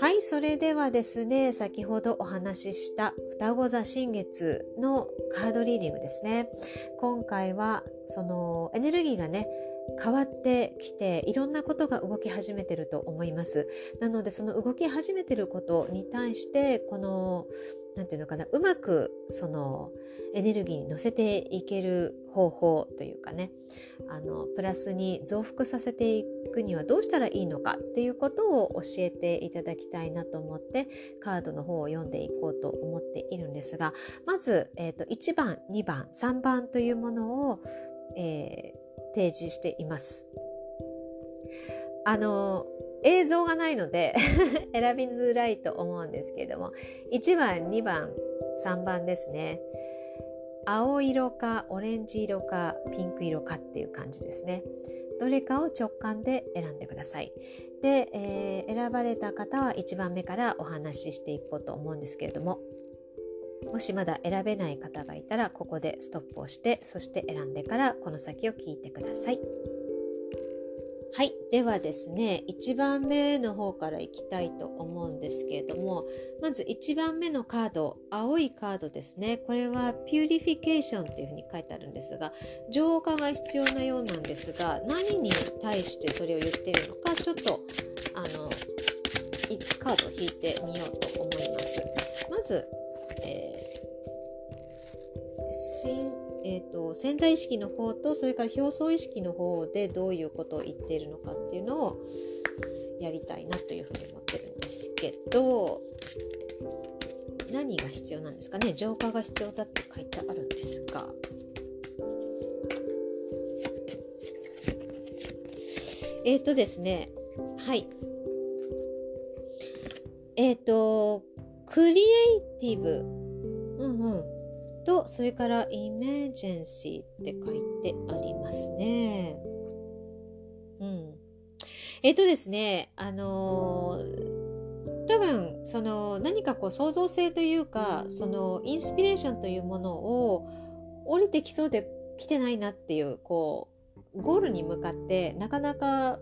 はいそれではですね先ほどお話しした双子座新月のカードリーディングですね。今回はそのエネルギーがね変わってきていろんなことが動き始めてると思います。なのでその動き始めてることに対してこの何て言うのかなうまくそのエネルギーに乗せていける方法というかねあのプラスに増幅させていくにはどうしたらいいのかっていうことを教えていただきたいなと思ってカードの方を読んでいこうと思っているんですがまず、えーと、1番2番3番というものを、えー、提示しています。あの映像がないので 選びづらいと思うんですけれども1番2番3番ですね青色かオレンジ色かピンク色かっていう感じですねどれかを直感で選んでくださいで、えー、選ばれた方は1番目からお話ししていこうと思うんですけれどももしまだ選べない方がいたらここでストップをしてそして選んでからこの先を聞いてください。はい。ではですね、1番目の方からいきたいと思うんですけれども、まず1番目のカード、青いカードですね。これは purification っていうふうに書いてあるんですが、浄化が必要なようなんですが、何に対してそれを言っているのか、ちょっと、あの、カードを引いてみようと思います。まず、えーえーと、潜在意識の方とそれから表層意識の方でどういうことを言っているのかっていうのをやりたいなというふうに思ってるんですけど何が必要なんですかね？浄化が必要だって書いてあるんですが。えっ、ー、とですねはい。えっ、ー、とクリエイティブ。うんうん。とそれからイメージェンシーって書いてありますね。うん。えっ、ー、とですね、あのー、多分その何かこう創造性というかそのインスピレーションというものを降りてきそうで来てないなっていうこうゴールに向かってなかなか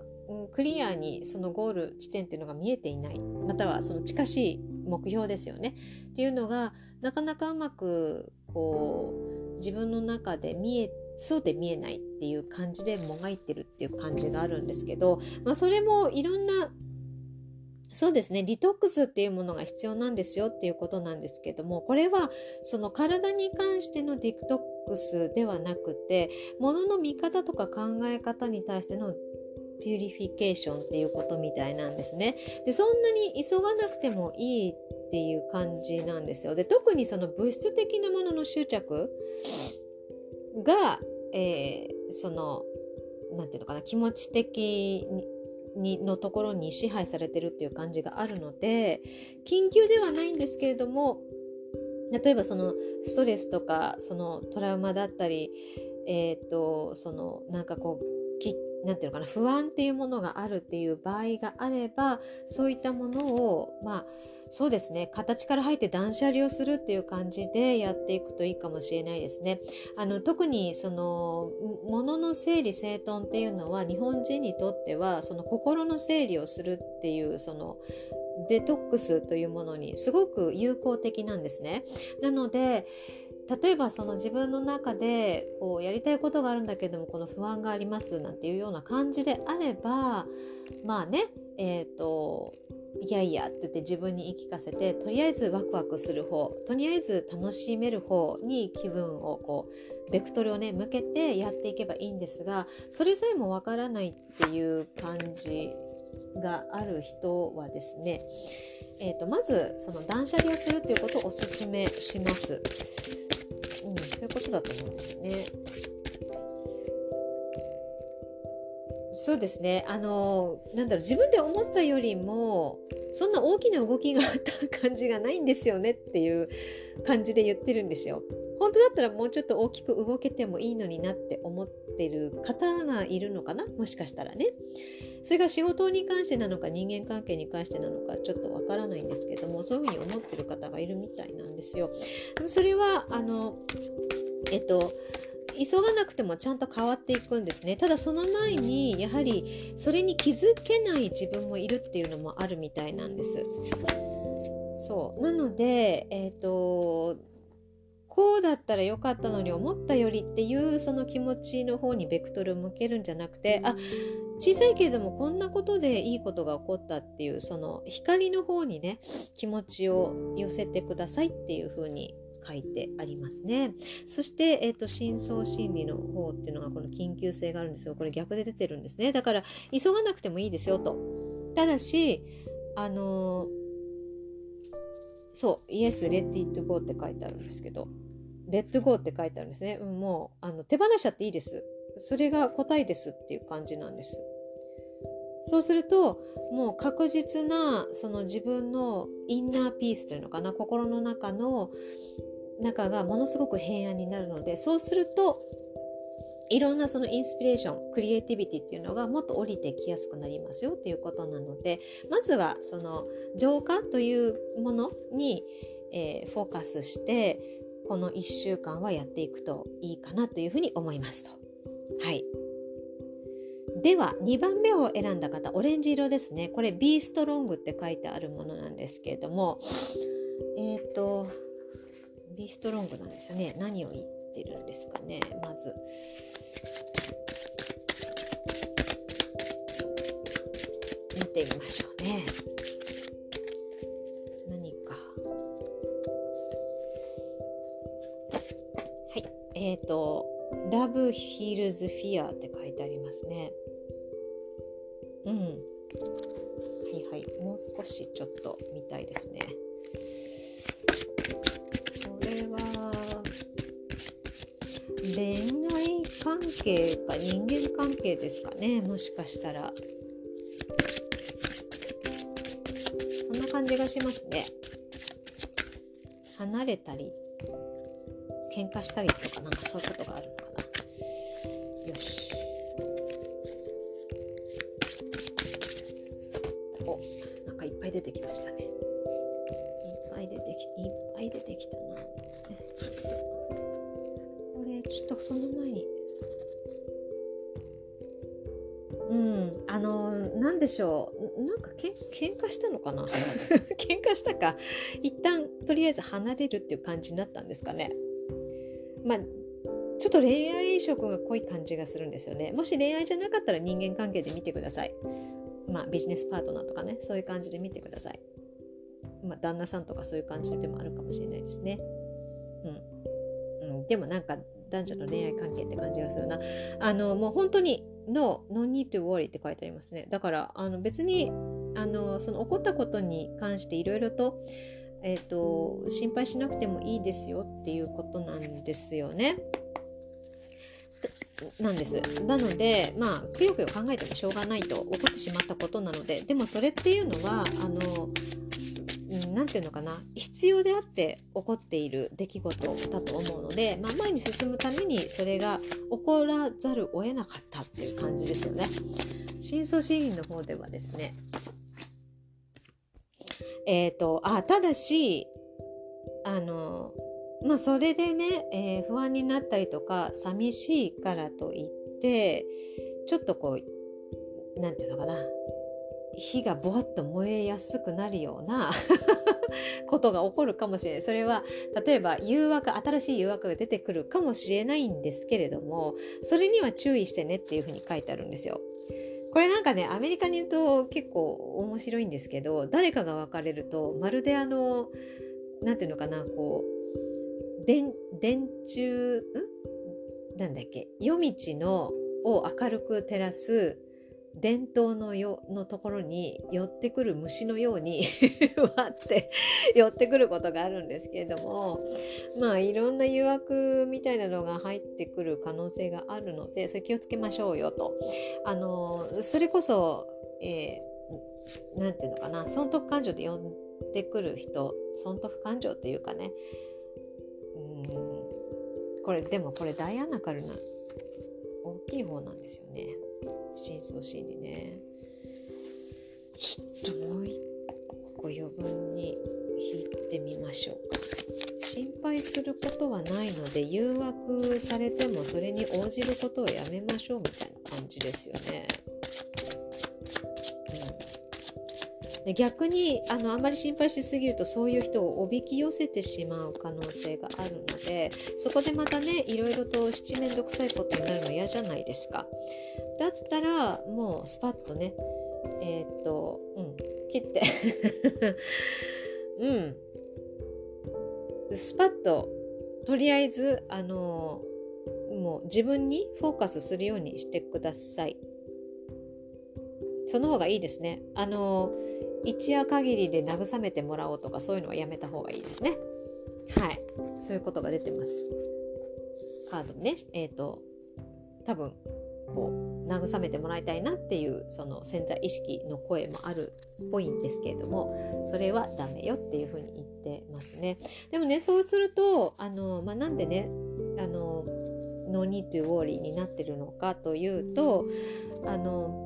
クリアにそのゴール地点っていうのが見えていないまたはその近しい目標ですよねっていうのがなかなかうまくこう自分の中で見えそうで見えないっていう感じでもがいてるっていう感じがあるんですけど、まあ、それもいろんなそうですねデトックスっていうものが必要なんですよっていうことなんですけどもこれはその体に関してのデトックスではなくて物の見方とか考え方に対しての purification っていうことみたいなんですね。でそんなに急がなくてもいいっていう感じなんですよ。で特にその物質的なものの執着が、えー、その何て言うのかな気持ち的にのところに支配されてるっていう感じがあるので緊急ではないんですけれども例えばそのストレスとかそのトラウマだったりえっ、ー、とそのなんかこう何て言うのかな不安っていうものがあるっていう場合があればそういったものをまあそうですね形から入って断捨離をするっていう感じでやっていくといいかもしれないですね。あの特にその物の整理整頓っていうのは日本人にとってはその心の整理をするっていうそのデトックスというものにすごく有効的なんですね。なので例えばその自分の中でこうやりたいことがあるんだけどもこの不安がありますなんていうような感じであればまあねえっ、ー、といやいやって言って自分に言い聞かせてとりあえずワクワクする方とりあえず楽しめる方に気分をこうベクトルをね向けてやっていけばいいんですがそれさえもわからないっていう感じがある人はですねえーと、まずその断捨離をするということをおすすめします。ことだと思うんですよね。そうですね。あの、なんだろう、自分で思ったよりも、そんな大きな動きがあった感じがないんですよねっていう感じで言ってるんですよ。本当だったらもうちょっと大きく動けてもいいのになって思ってる方がいるのかな？もしかしたらね。それが仕事に関してなのか人間関係に関してなのかちょっとわからないんですけどもそういうふうに思ってる方がいるみたいなんですよ。それはあのえっと急がなくてもちゃんと変わっていくんですね。ただその前にやはりそれに気づけない自分もいるっていうのもあるみたいなんです。そう。なのでえっ、ー、とこうだったらよかったのに思ったよりっていうその気持ちの方にベクトルを向けるんじゃなくてあ小さいけれどもこんなことでいいことが起こったっていうその光の方にね気持ちを寄せてくださいっていう風に書いてありますね。そして、えっ、と、深層心理の方っていうのがこの緊急性があるんですよ。これ逆で出てるんですね。だから、急がなくてもいいですよと。ただし、あの、そう、Yes, let it go って書いてあるんですけど、レッドゴーって書いてあるんですね。もうあの手放しちゃっていいです。それが答えですっていう感じなんです。そうするともう確実なその自分のインナーピースというのかな心の中の中がものすごく平安になるのでそうするといろんなそのインスピレーションクリエイティビティっていうのがもっと降りてきやすくなりますよっていうことなのでまずはその浄化というものに、えー、フォーカスしてこの1週間はやっていくといいかなというふうに思いますと。はい。では2番目を選んだ方オレンジ色ですねこれ Be Strong って書いてあるものなんですけれどもえっ、ー、と Be Strong なんですよね何を言ってるんですかねまず見てみましょうね何かはいえっ、ー、と Love Heals Fear って書いてありますねうん。はいはい。もう少しちょっと見たいですね。係か人間関係ですかね。もしかしたら。そんな感じがしますね。離れたり、喧嘩したりとか、なんかそういうことがあるのかな。よしおなんかいっ。ぱい出てきましたねいっぱい出てきいっぱい出てきたなちょっとこれちょっとその前にあの何でしょう。なんかけん喧嘩したのかな？喧嘩したか。一旦とりあえず離れるっていう感じになったんですかね。まあちょっと恋愛色が濃い感じがするんですよね。もし恋愛じゃなかったら人間関係で見てください。まあ、ビジネスパートナーとかねそういう感じで見てください、まあ、旦那さんとかそういう感じでもあるかもしれないですね。うん、うん、でもなんか男女の恋愛関係って感じがするな。あのもう本当に No, no need to worry って書いてありますねだからあの別にあのその起こったことに関していろいろとえーと心配しなくてもいいですよっていうことなんですよね。なんです。なので、まあ、くよくよ考えてもしょうがないと起こってしまったことなので、でもそれっていうのは、あの、何て言うのかな。必要であって起こっている出来事だと思うので、まあ、前に進むためにそれが起こらざるを得なかったっていう感じですよね。深層心理の方ではですね。えっ、ー、とあただしあのまあそれでね、えー、不安になったりとか寂しいからといってちょっとこう何て言うのかな。火がぼわっと燃えやすくなるような ことが起こるかもしれない。それは例えば誘惑新しい誘惑が出てくるかもしれないんですけれどもそれには注意してねっていうふうに書いてあるんですよ。これなんかねアメリカにいると結構面白いんですけど誰かが別れるとまるであの何て言うのかなこう電電柱ん？なんだっけ？夜道のを明るく照らす伝統のよのところに寄ってくる虫のように わって寄ってくることがあるんですけれどもまあいろんな誘惑みたいなのが入ってくる可能性があるのでそれ気をつけましょうよと。あのそれこそ何、えー、て言うのかな損得感情で呼んでくる人損得感情っていうかねうんこれでもこれダイアナカルな大きい方なんですよね。深層心理ねちょっともう一個余分に引いてみましょうか心配することはないので誘惑されてもそれに応じることをやめましょうみたいな感じですよね。逆にあのあまり心配しすぎるとそういう人をおびき寄せてしまう可能性があるのでそこでまたねいろいろと七面倒くさいことになるの嫌じゃないですか。だったらもうスパッとねえー、っとうん切って。うん。スパッととりあえずあのもう自分にフォーカスするようにしてください。その方がいいですね。あの一夜限りで慰めてもらおうとかそういうのはやめた方がいいですね。はい。そういうことが出てます。カードね、えっ、ー、と、多分、こう、慰めてもらいたいなっていう、その潜在意識の声もあるっぽいんですけれども、それはダメよっていうふうに言ってますね。でもね、そうすると、あの、まあ、なんでね、あの、 no need to worry になってるのかというと、あの、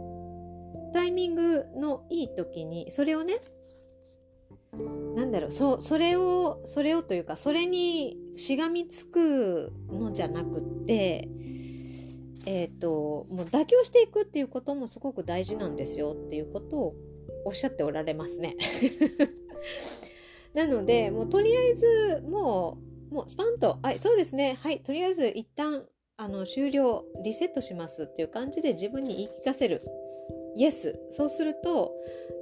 タイミングのいい時にそれをねなんだろうそそれをそれをというかそれにしがみつくのじゃなくってえっ、ー、ともう妥協していくっていうこともすごく大事なんですよっていうことをおっしゃっておられますね。なのでもうとりあえずもうもうスパンと「はいそうですねはいとりあえず一旦あの終了リセットします」っていう感じで自分に言い聞かせるイエスそうすると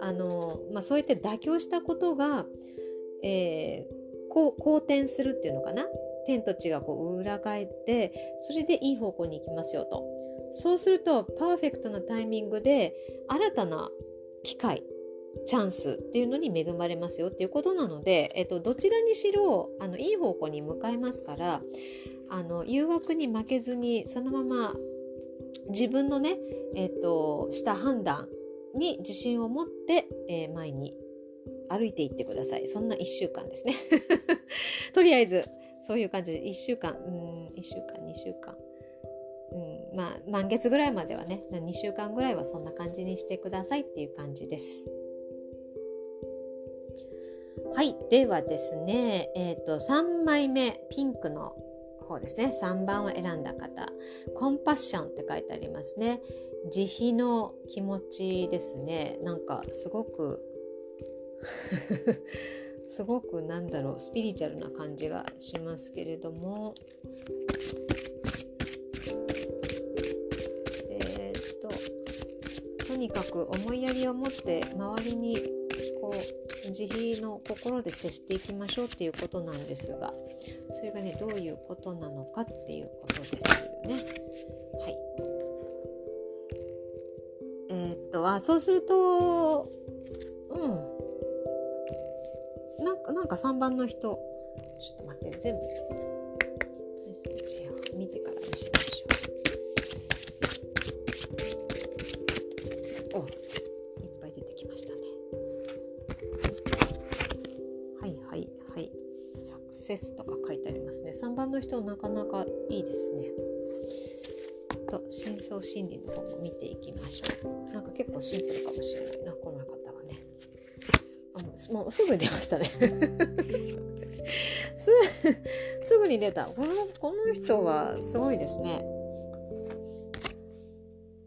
あの、まあ、そうやって妥協したことが、えー、こう好転するっていうのかな？天と地がこう裏返ってそれでいい方向に行きますよと。そうするとパーフェクトなタイミングで新たな機会チャンスっていうのに恵まれますよっていうことなので、えっと、どちらにしろあのいい方向に向かいますからあの誘惑に負けずにそのまま自分のね、えっ、と、した判断に自信を持って、えー、前に歩いていってください。そんな1週間ですね。とりあえず、そういう感じで1週間、うん、1週間、2週間。うん、まあ、満月ぐらいまではね、2週間ぐらいはそんな感じにしてくださいっていう感じです。はい。ではですね、えっ、ー、と、3枚目、ピンクの方ですね。3番を選んだ方。コンパッションって書いてありますね。慈悲の気持ちですね。なんかすごく すごくなんだろう。スピリチュアルな感じがしますけれども。えー、っととにかく思いやりを持って周りにこう慈悲の心で接していきましょうっていうことなんですが。それがねどういうことなのかっていうことですよね。はい。えー、っとあそうするとうんなんかなんか3番の人ちょっと待って全部メッセージを見てからにしましょう。ますね3番の人なかなかいいですね。と深層心理の方も見ていきましょう。なんか結構シンプルかもしれないなこの方はね。あもうすぐに出ましたね。すすぐに出た。このこの人はすごいですね。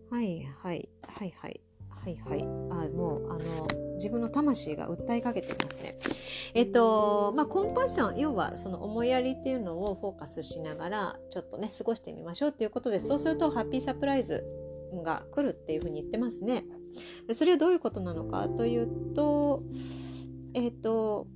はいはいはいはい。はいはい。あもうあの自分の魂が訴えかけていますね。えっとまあコンパッション要はその思いやりっていうのをフォーカスしながらちょっとね過ごしてみましょうっていうことでそうするとハッピーサプライズが来るっていうふうに言ってますねでそれはどういうことなのかというとえっと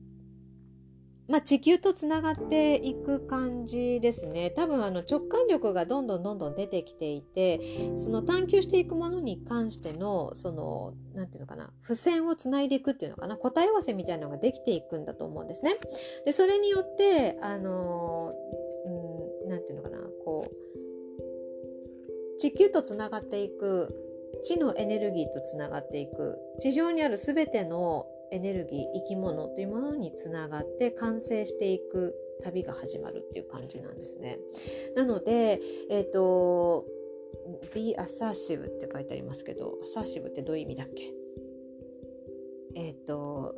まあ、地球とつながっていく感じですね多分あの直感力がどんどんどんどん出てきていてその探求していくものに関してのその何て言うのかな付箋をつないでいくっていうのかな答え合わせみたいなのができていくんだと思うんですね。でそれによってあの何、うん、て言うのかなこう地球とつながっていく地のエネルギーとつながっていく地上にある全てのエネルギー生き物というものにつながって完成していく旅が始まるっていう感じなんですね。なので、えっ、ー、と be assertive って書いてありますけど assertive ってどういう意味だっけ？えっ、ー、と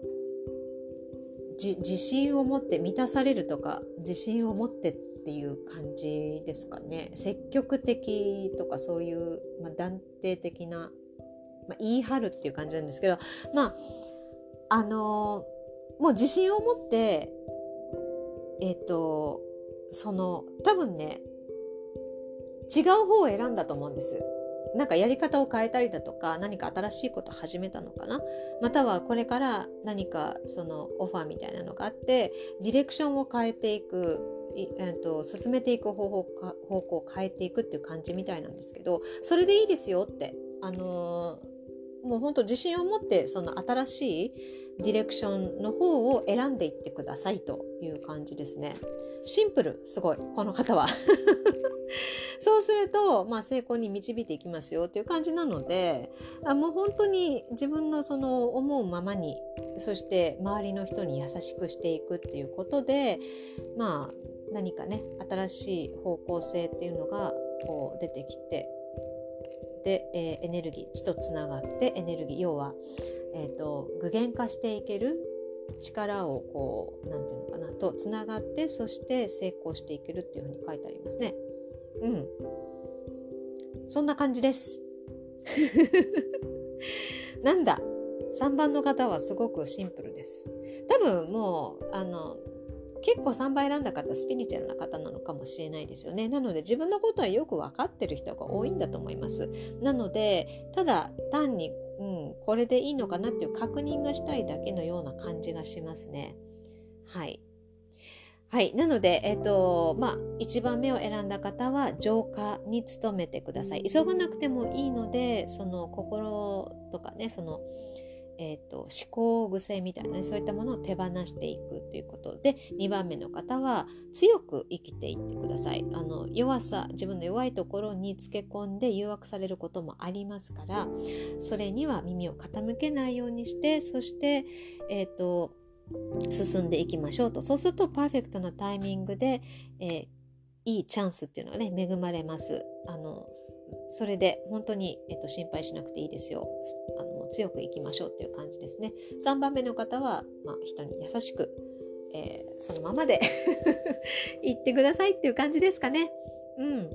自信を持って満たされるとか自信を持ってっていう感じですかね積極的とかそういう、まあ、断定的な、まあ、言い張るっていう感じなんですけどまああの、もう自信を持ってえっ、ー、とその多分ね違う方を選んだと思うんです。なんかやり方を変えたりだとか何か新しいこと始めたのかなまたはこれから何かそのオファーみたいなのがあってディレクションを変えていくえーと、進めていく方法か方向を変えていくっていう感じみたいなんですけどそれでいいですよってあのー、もう本当自信を持ってその新しいディレクションの方を選んでいってくださいという感じですね。シンプルすごいこの方は そうすると、まあ、成功に導いていきますよっていう感じなのであもう本当に自分のその思うままにそして周りの人に優しくしていくっていうことでまあ何かね新しい方向性っていうのがこう出てきてで、えー、エネルギー地とつながってエネルギー要は、えーと、具現化していける力をこう何て言うのかなとつながってそして成功していけるっていうふうに書いてありますね。うん。そんな感じです。なんだ3番の方はすごくシンプルです。多分もうあの結構3倍選んだ方スピリチュアルな方なのかもしれないですよねなので自分のことはよく分かってる人が多いんだと思いますなのでただ単に、うん、これでいいのかなっていう確認がしたいだけのような感じがしますねはいはい。なので、えっ、ー、と、まあ、1番目を選んだ方は、浄化に努めてください。急がなくてもいいので、その心とかね、その、えーと、思考癖みたいな、ね、そういったものを手放していくということで2番目の方は強く生きていってください。あの弱さ自分の弱いところにつけ込んで誘惑されることもありますからそれには耳を傾けないようにしてそして、えーと、進んでいきましょうと。そうするとパーフェクトなタイミングで、えー、いいチャンスっていうのがね恵まれます。あのそれで本当に、えっと、心配しなくていいですよ。あの強くいきましょうっていう感じですね。3番目の方は、まあ、人に優しく、えー、そのままで 言ってくださいっていう感じですかね。うん。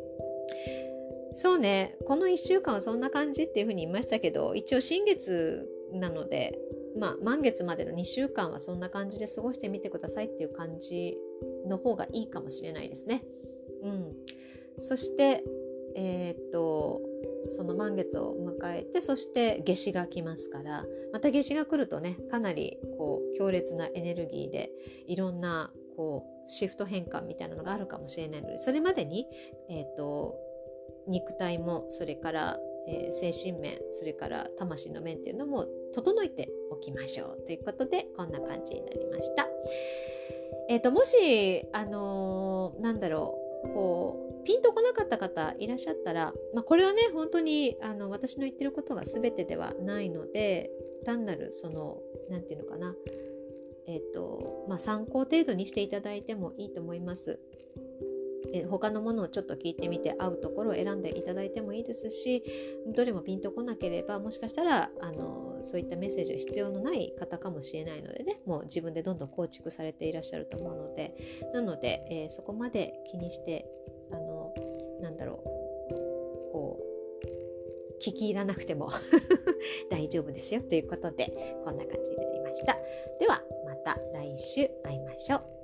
そうね。この1週間はそんな感じっていうふうに言いましたけど一応新月なのでまあ満月までの2週間はそんな感じで過ごしてみてくださいっていう感じの方がいいかもしれないですね。うん、そしてえー、っとその満月を迎えてそして夏至が来ますからまた夏至が来るとねかなりこう強烈なエネルギーでいろんなこうシフト変換みたいなのがあるかもしれないのでそれまでに、えーっと、肉体もそれから、えー、精神面それから魂の面っていうのも整えておきましょうということでこんな感じになりました。えーと、ともし、あのー、なんだろうこうピンとこなかった方いらっしゃったら、まあ、これはね本当にあの私の言ってることが全てではないので単なるその何て言うのかなえっ、とまあ参考程度にしていただいてもいいと思います。え他のものをちょっと聞いてみて合うところを選んでいただいてもいいですしどれもピンとこなければもしかしたらあのそういったメッセージが必要のない方かもしれないのでねもう自分でどんどん構築されていらっしゃると思うのでなので、えー、そこまで気にしてあのなんだろうこう聞き入らなくても 大丈夫ですよということでこんな感じになりました。ではまた来週会いましょう。